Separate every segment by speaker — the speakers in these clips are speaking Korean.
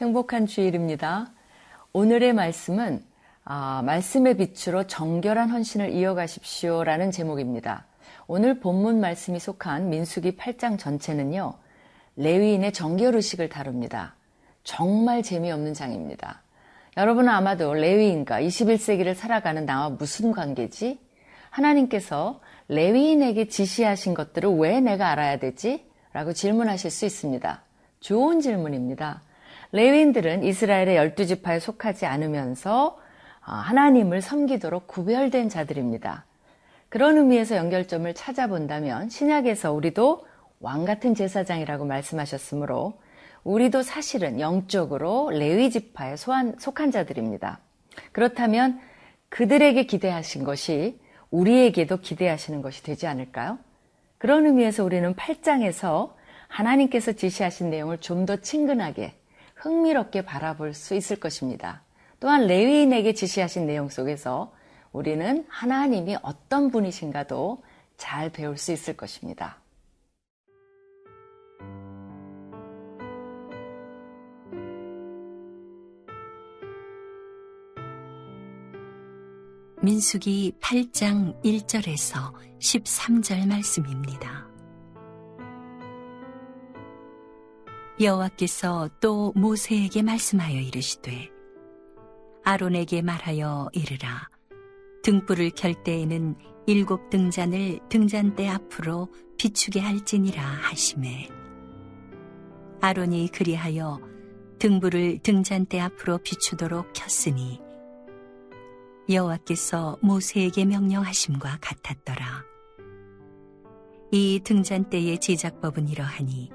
Speaker 1: 행복한 주일입니다. 오늘의 말씀은 아, 말씀의 빛으로 정결한 헌신을 이어가십시오라는 제목입니다. 오늘 본문 말씀이 속한 민수기 8장 전체는요. 레위인의 정결 의식을 다룹니다. 정말 재미없는 장입니다. 여러분은 아마도 레위인과 21세기를 살아가는 나와 무슨 관계지? 하나님께서 레위인에게 지시하신 것들을 왜 내가 알아야 되지? 라고 질문하실 수 있습니다. 좋은 질문입니다. 레위인들은 이스라엘의 열두 지파에 속하지 않으면서 아, 하나님을 섬기도록 구별된 자들입니다. 그런 의미에서 연결점을 찾아본다면 신약에서 우리도 왕 같은 제사장이라고 말씀하셨으므로 우리도 사실은 영적으로 레위 지파에 속한 자들입니다. 그렇다면 그들에게 기대하신 것이 우리에게도 기대하시는 것이 되지 않을까요? 그런 의미에서 우리는 8장에서 하나님께서 지시하신 내용을 좀 더 친근하게 흥미롭게 바라볼 수 있을 것입니다. 또한 레위인에게 지시하신 내용 속에서 우리는 하나님이 어떤 분이신가도 잘 배울 수 있을 것입니다.
Speaker 2: 민수기 8장 1절에서 13절 말씀입니다. 여호와께서 또 모세에게 말씀하여 이르시되 아론에게 말하여 이르라 등불을 켤 때에는 일곱 등잔을 등잔대 앞으로 비추게 할지니라 하심에 아론이 그리하여 등불을 등잔대 앞으로 비추도록 켰으니 여호와께서 모세에게 명령하심과 같았더라. 이 등잔대의 제작법은 이러하니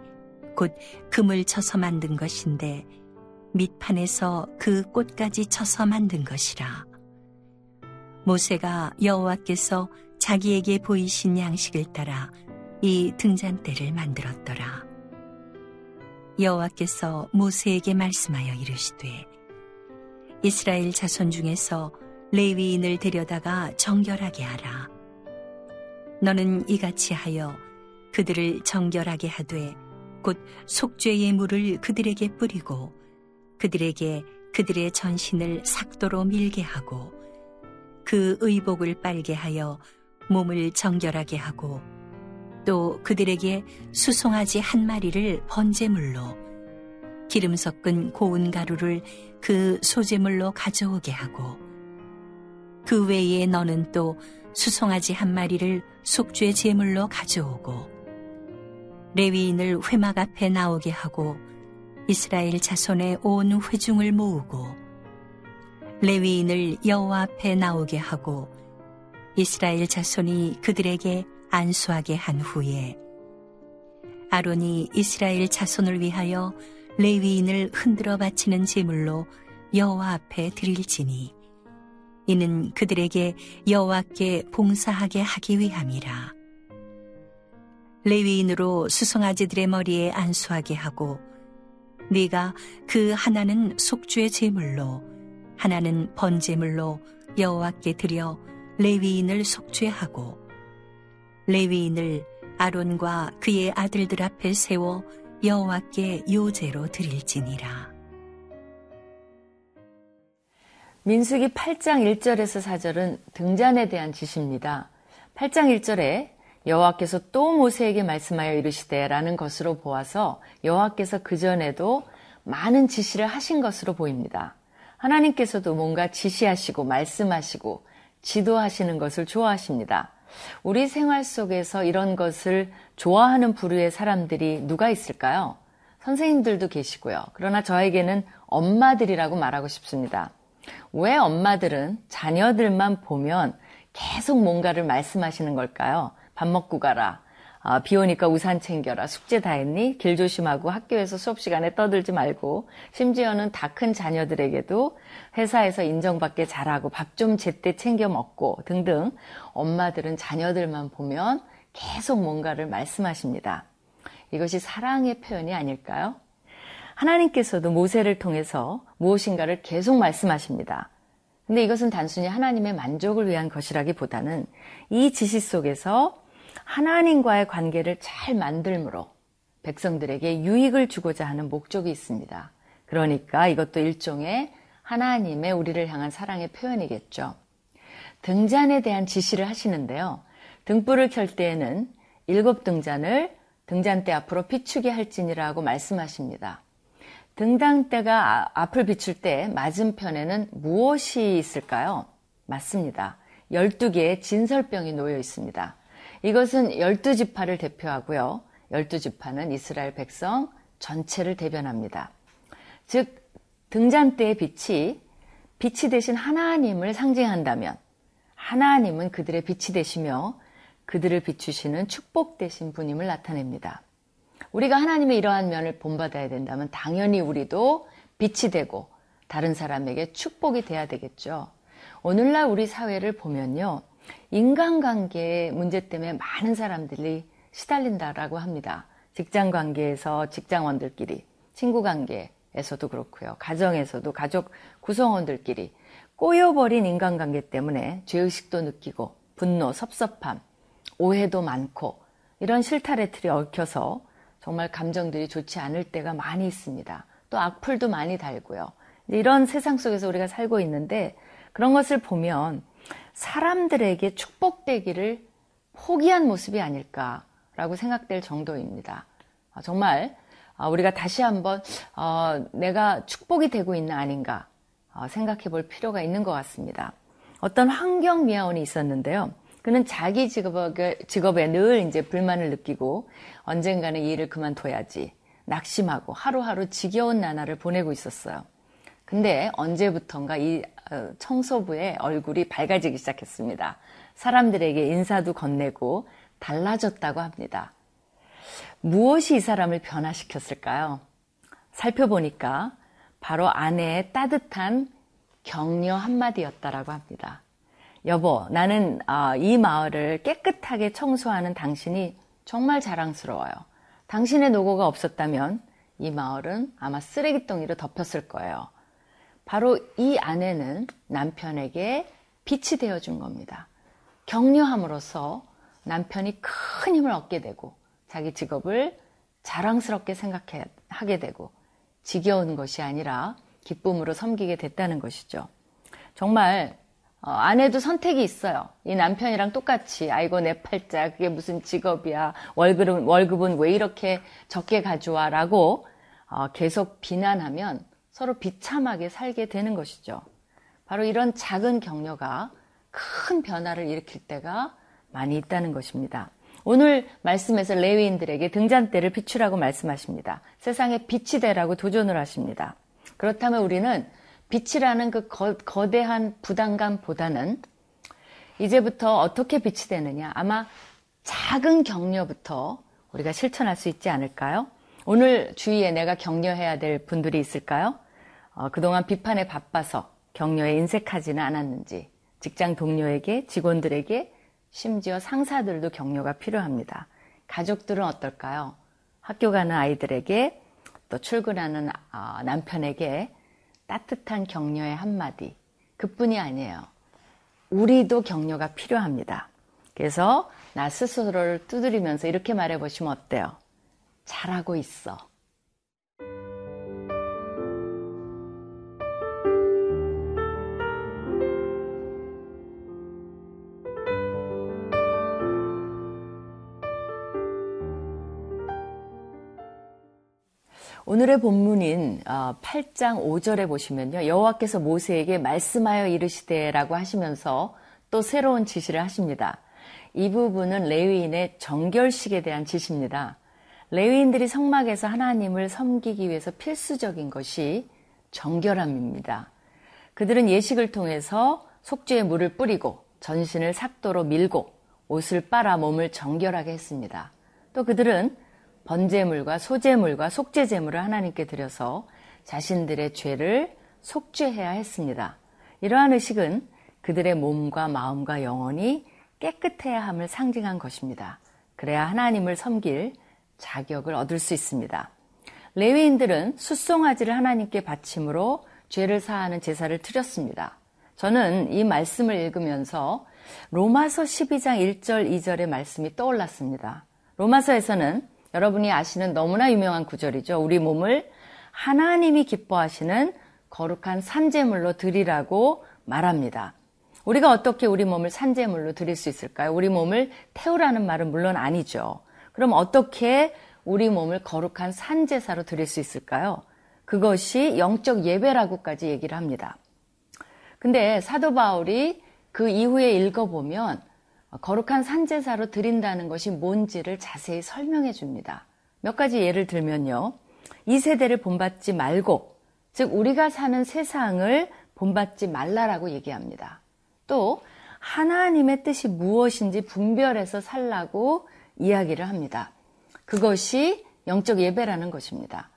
Speaker 2: 곧 금을 쳐서 만든 것인데 밑판에서 그 꽃까지 쳐서 만든 것이라. 모세가 여호와께서 자기에게 보이신 양식을 따라 이 등잔대를 만들었더라. 여호와께서 모세에게 말씀하여 이르시되 이스라엘 자손 중에서 레위인을 데려다가 정결하게 하라. 너는 이같이 하여 그들을 정결하게 하되 곧 속죄의 물을 그들에게 뿌리고 그들에게 그들의 전신을 삭도로 밀게 하고 그 의복을 빨게 하여 몸을 정결하게 하고 또 그들에게 수송아지 한 마리를 번제물로 기름 섞은 고운 가루를 그 소제물로 가져오게 하고 그 외에 너는 또 수송아지 한 마리를 속죄 제물로 가져오고 레위인을 회막 앞에 나오게 하고 이스라엘 자손의 온 회중을 모으고 레위인을 여호와 앞에 나오게 하고 이스라엘 자손이 그들에게 안수하게 한 후에 아론이 이스라엘 자손을 위하여 레위인을 흔들어 바치는 제물로 여호와 앞에 드릴지니 이는 그들에게 여호와께 봉사하게 하기 위함이라. 레위인으로 수송아지들의 머리에 안수하게 하고 네가 그 하나는 속죄 제물로 하나는 번제물로 여호와께 드려 레위인을 속죄하고 레위인을 아론과 그의 아들들 앞에 세워 여호와께 요제로 드릴지니라.
Speaker 1: 민수기 8장 1절에서 4절은 등잔에 대한 지시입니다. 8장 1절에 여호와께서 또 모세에게 말씀하여 이르시되라는 것으로 보아서 여호와께서 그 전에도 많은 지시를 하신 것으로 보입니다. 하나님께서도 뭔가 지시하시고 말씀하시고 지도하시는 것을 좋아하십니다. 우리 생활 속에서 이런 것을 좋아하는 부류의 사람들이 누가 있을까요? 선생님들도 계시고요. 그러나 저에게는 엄마들이라고 말하고 싶습니다. 왜 엄마들은 자녀들만 보면 계속 뭔가를 말씀하시는 걸까요? 밥 먹고 가라. 아, 비 오니까 우산 챙겨라. 숙제 다 했니? 길 조심하고 학교에서 수업 시간에 떠들지 말고 심지어는 다 큰 자녀들에게도 회사에서 인정받게 잘하고 밥 좀 제때 챙겨 먹고 등등 엄마들은 자녀들만 보면 계속 뭔가를 말씀하십니다. 이것이 사랑의 표현이 아닐까요? 하나님께서도 모세를 통해서 무엇인가를 계속 말씀하십니다. 근데 이것은 단순히 하나님의 만족을 위한 것이라기보다는 이 지시 속에서 하나님과의 관계를 잘 만들므로 백성들에게 유익을 주고자 하는 목적이 있습니다. 그러니까 이것도 일종의 하나님의 우리를 향한 사랑의 표현이겠죠. 등잔에 대한 지시를 하시는데요. 등불을 켤 때에는 일곱 등잔을 등잔대 앞으로 비추게 할지니라고 말씀하십니다. 등당대가 아, 앞을 비출 때 맞은편에는 무엇이 있을까요? 맞습니다. 12개의 진설병이 놓여 있습니다. 이것은 12지파를 대표하고요. 12지파는 이스라엘 백성 전체를 대변합니다. 즉 등잔대의 빛이 빛이 되신 하나님을 상징한다면 하나님은 그들의 빛이 되시며 그들을 비추시는 축복 되신 분임을 나타냅니다. 우리가 하나님의 이러한 면을 본받아야 된다면 당연히 우리도 빛이 되고 다른 사람에게 축복이 돼야 되겠죠. 오늘날 우리 사회를 보면요. 인간관계 문제 때문에 많은 사람들이 시달린다라고 합니다. 직장 관계에서 직장원들끼리, 친구 관계에서도 그렇고요. 가정에서도 가족 구성원들끼리 꼬여버린 인간관계 때문에 죄의식도 느끼고 분노, 섭섭함, 오해도 많고 이런 실타래 틀이 얽혀서 정말 감정들이 좋지 않을 때가 많이 있습니다. 또 악플도 많이 달고요. 이런 세상 속에서 우리가 살고 있는데 그런 것을 보면 사람들에게 축복되기를 포기한 모습이 아닐까라고 생각될 정도입니다. 아, 정말 아, 우리가 다시 한번 어, 내가 축복이 되고 있나 아닌가 어, 생각해 볼 필요가 있는 것 같습니다. 어떤 환경 미화원이 있었는데요. 그는 자기 직업에, 직업에 늘 이제 불만을 느끼고 언젠가는 이 일을 그만둬야지 낙심하고 하루하루 지겨운 나날을 보내고 있었어요. 근데 언제부턴가 이 어, 청소부의 얼굴이 밝아지기 시작했습니다. 사람들에게 인사도 건네고 달라졌다고 합니다. 무엇이 이 사람을 변화시켰을까요? 살펴보니까 바로 아내의 따뜻한 격려 한마디였다라고 합니다. 여보, 나는 어, 이 마을을 깨끗하게 청소하는 당신이 정말 자랑스러워요. 당신의 노고가 없었다면 이 마을은 아마 쓰레기덩이로 덮였을 거예요. 바로 이 아내는 남편에게 빛이 되어준 겁니다. 격려함으로써 남편이 큰 힘을 얻게 되고 자기 직업을 자랑스럽게 생각하게 되고 지겨운 것이 아니라 기쁨으로 섬기게 됐다는 것이죠. 정말 어, 아내도 선택이 있어요. 이 남편이랑 똑같이 아이고 내 팔자 그게 무슨 직업이야 월급은 월급은 왜 이렇게 적게 가져와라고 어, 계속 비난하면 서로 비참하게 살게 되는 것이죠. 바로 이런 작은 격려가 큰 변화를 일으킬 때가 많이 있다는 것입니다. 오늘 말씀에서 레위인들에게 등잔대를 비추라고 말씀하십니다. 세상에 빛이 되라고 도전을 하십니다. 그렇다면 우리는 빛이라는 그 거, 대한 부담감보다는 이제부터 어떻게 빛이 되느냐 아마 작은 격려부터 우리가 실천할 수 있지 않을까요? 오늘 주위에 내가 격려해야 될 분들이 있을까요? 어, 그동안 비판에 바빠서 격려에 인색하지는 않았는지 직장 동료에게 직원들에게 심지어 상사들도 격려가 필요합니다. 가족들은 어떨까요? 학교 가는 아이들에게 또 출근하는 어, 남편에게 따뜻한 격려의 한마디. 그뿐이 아니에요. 우리도 격려가 필요합니다. 그래서 나 스스로를 두드리면서 이렇게 말해보시면 어때요? 잘하고 있어. 오늘의 본문인 8장 어, 5절에 보시면요. 여호와께서 모세에게 말씀하여 이르시되라고 하시면서 또 새로운 지시를 하십니다. 이 부분은 레위인의 정결식에 대한 지시입니다. 레위인들이 성막에서 하나님을 섬기기 위해서 필수적인 것이 정결함입니다. 그들은 예식을 통해서 속죄의 물을 뿌리고 전신을 삭도로 밀고 옷을 빨아 몸을 정결하게 했습니다. 또 그들은 번제물과 소제물과 속죄제물을 하나님께 드려서 자신들의 죄를 속죄해야 했습니다. 이러한 의식은 그들의 몸과 마음과 영혼이 깨끗해야 함을 상징한 것입니다. 그래야 하나님을 섬길 자격을 얻을 수 있습니다. 레위인들은 숫송아지를 하나님께 바침으로 죄를 사하는 제사를 드렸습니다. 저는 이 말씀을 읽으면서 로마서 12장 1절 2절의 말씀이 떠올랐습니다. 로마서에서는 여러분이 아시는 너무나 유명한 구절이죠. 우리 몸을 하나님이 기뻐하시는 거룩한 산재물로 드리라고 말합니다. 우리가 어떻게 우리 몸을 산재물로 드릴 수 있을까요? 우리 몸을 태우라는 말은 물론 아니죠. 그럼 어떻게 우리 몸을 거룩한 산제사로 드릴 수 있을까요? 그것이 영적 예배라고까지 얘기를 합니다. 근데 사도 바울이 그 이후에 읽어보면 거룩한 산제사로 드린다는 것이 뭔지를 자세히 설명해 줍니다. 몇 가지 예를 들면요. 이 세대를 본받지 말고, 즉, 우리가 사는 세상을 본받지 말라라고 얘기합니다. 또, 하나님의 뜻이 무엇인지 분별해서 살라고 이야기를 합니다. 그것이 영적 예배라는 것입니다.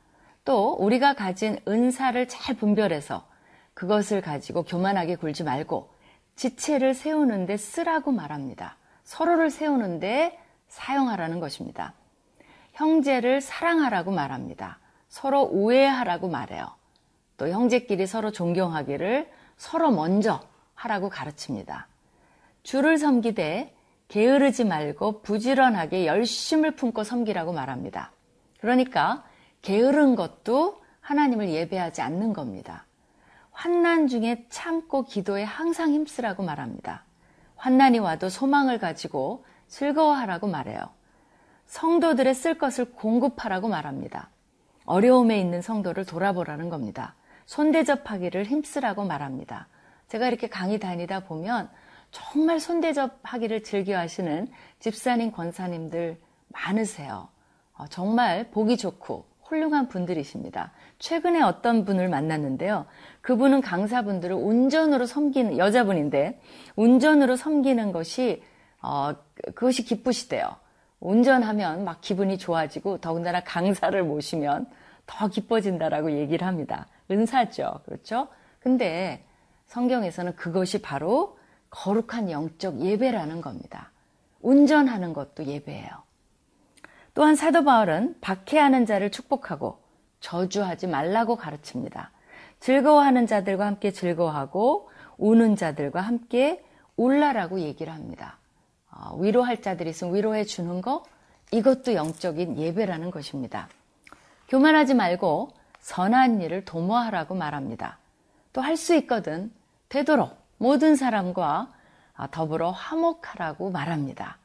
Speaker 1: 또, 우리가 가진 은사를 잘 분별해서 그것을 가지고 교만하게 굴지 말고 지체를 세우는데 쓰라고 말합니다. 서로를 세우는데 사용하라는 것입니다. 형제를 사랑하라고 말합니다. 서로 우애하라고 말해요. 또 형제끼리 서로 존경하기를 서로 먼저 하라고 가르칩니다. 주를 섬기되 게으르지 말고 부지런하게 열심을 품고 섬기라고 말합니다. 그러니까 게으른 것도 하나님을 예배하지 않는 겁니다. 환난 중에 참고 기도에 항상 힘쓰라고 말합니다. 환난이 와도 소망을 가지고 즐거워하라고 말해요. 성도들의 쓸 것을 공급하라고 말합니다. 어려움에 있는 성도를 돌아보라는 겁니다. 손대접하기를 힘쓰라고 말합니다. 제가 이렇게 강의 다니다 보면 정말 손대접하기를 즐겨 하시는 집사님, 권사님들 많으세요. 어, 정말 보기 좋고 훌륭한 분들이십니다. 최근에 어떤 분을 만났는데요. 그분은 강사분들을 운전으로 섬기는 여자분인데 운전으로 섬기는 것이 어, 그것이 기쁘시대요. 운전하면 막 기분이 좋아지고 더군다나 강사를 모시면 더 기뻐진다라고 얘기를 합니다. 은사죠. 그렇죠? 근데 성경에서는 그것이 바로 거룩한 영적 예배라는 겁니다. 운전하는 것도 예배예요. 또한 사도 바울은 박해하는 자를 축복하고 저주하지 말라고 가르칩니다. 즐거워하는 자들과 함께 즐거워하고 우는 자들과 함께 울라라고 얘기를 합니다. 어, 위로할 자들이 있으면 위로해 주는 거 이것도 영적인 예배라는 것입니다. 교만하지 말고 선한 일을 도모하라고 말합니다. 또 할 수 있거든 되도록 모든 사람과 더불어 화목하라고 말합니다.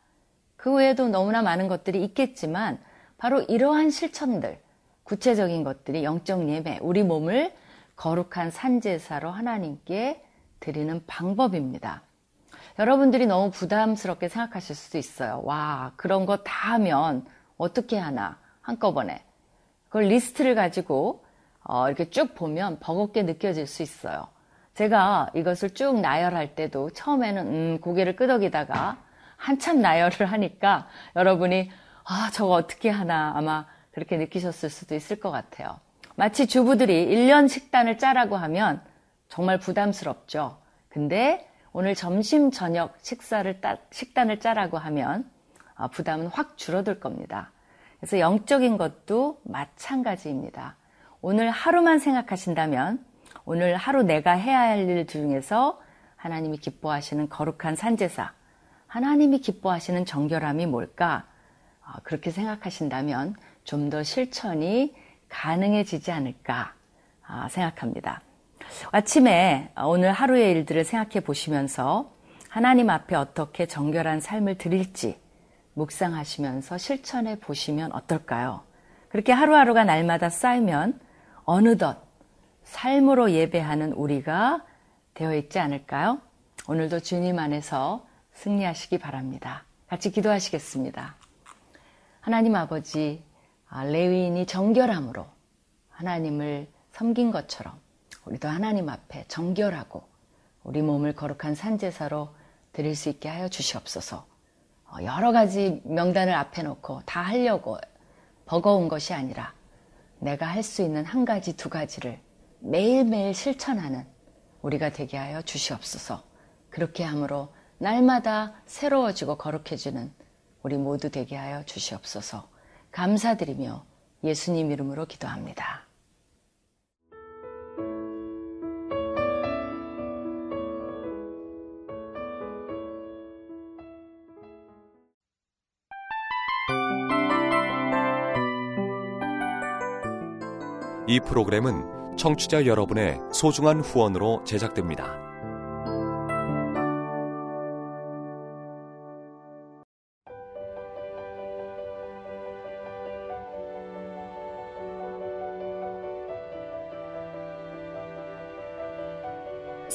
Speaker 1: 그 외에도 너무나 많은 것들이 있겠지만 바로 이러한 실천들, 구체적인 것들이 영적 예배, 우리 몸을 거룩한 산제사로 하나님께 드리는 방법입니다. 여러분들이 너무 부담스럽게 생각하실 수도 있어요. 와, 그런 거 다 하면 어떻게 하나, 한꺼번에. 그걸 리스트를 가지고 어, 이렇게 쭉 보면 버겁게 느껴질 수 있어요. 제가 이것을 쭉 나열할 때도 처음에는 음, 고개를 끄덕이다가 한참 나열을 하니까 여러분이 아, 저거 어떻게 하나 아마 그렇게 느끼셨을 수도 있을 것 같아요. 마치 주부들이 1년 식단을 짜라고 하면 정말 부담스럽죠. 근데 오늘 점심, 저녁 식사를 따, 식단을 짜라고 하면 아, 부담은 확 줄어들 겁니다. 그래서 영적인 것도 마찬가지입니다. 오늘 하루만 생각하신다면 오늘 하루 내가 해야 할 일 중에서 하나님이 기뻐하시는 거룩한 산제사, 하나님이 기뻐하시는 정결함이 뭘까? 아, 그렇게 생각하신다면 좀 더 실천이 가능해지지 않을까 아, 생각합니다. 아침에 오늘 하루의 일들을 생각해 보시면서 하나님 앞에 어떻게 정결한 삶을 드릴지 묵상하시면서 실천해 보시면 어떨까요? 그렇게 하루하루가 날마다 쌓이면 어느덧 삶으로 예배하는 우리가 되어 있지 않을까요? 오늘도 주님 안에서 승리하시기 바랍니다. 같이 기도하시겠습니다. 하나님 아버지, 아, 레위인이 정결함으로 하나님을 섬긴 것처럼 우리도 하나님 앞에 정결하고 우리 몸을 거룩한 산제사로 드릴 수 있게 하여 주시옵소서. 어, 여러 가지 명단을 앞에 놓고 다 하려고 버거운 것이 아니라 내가 할 수 있는 한 가지, 두 가지를 매일매일 실천하는 우리가 되게 하여 주시옵소서. 그렇게 함으로 날마다 새로워지고 거룩해지는 우리 모두 되게 하여 주시옵소서. 감사드리며 예수님 이름으로 기도합니다.
Speaker 3: 이 프로그램은 청취자 여러분의 소중한 후원으로 제작됩니다.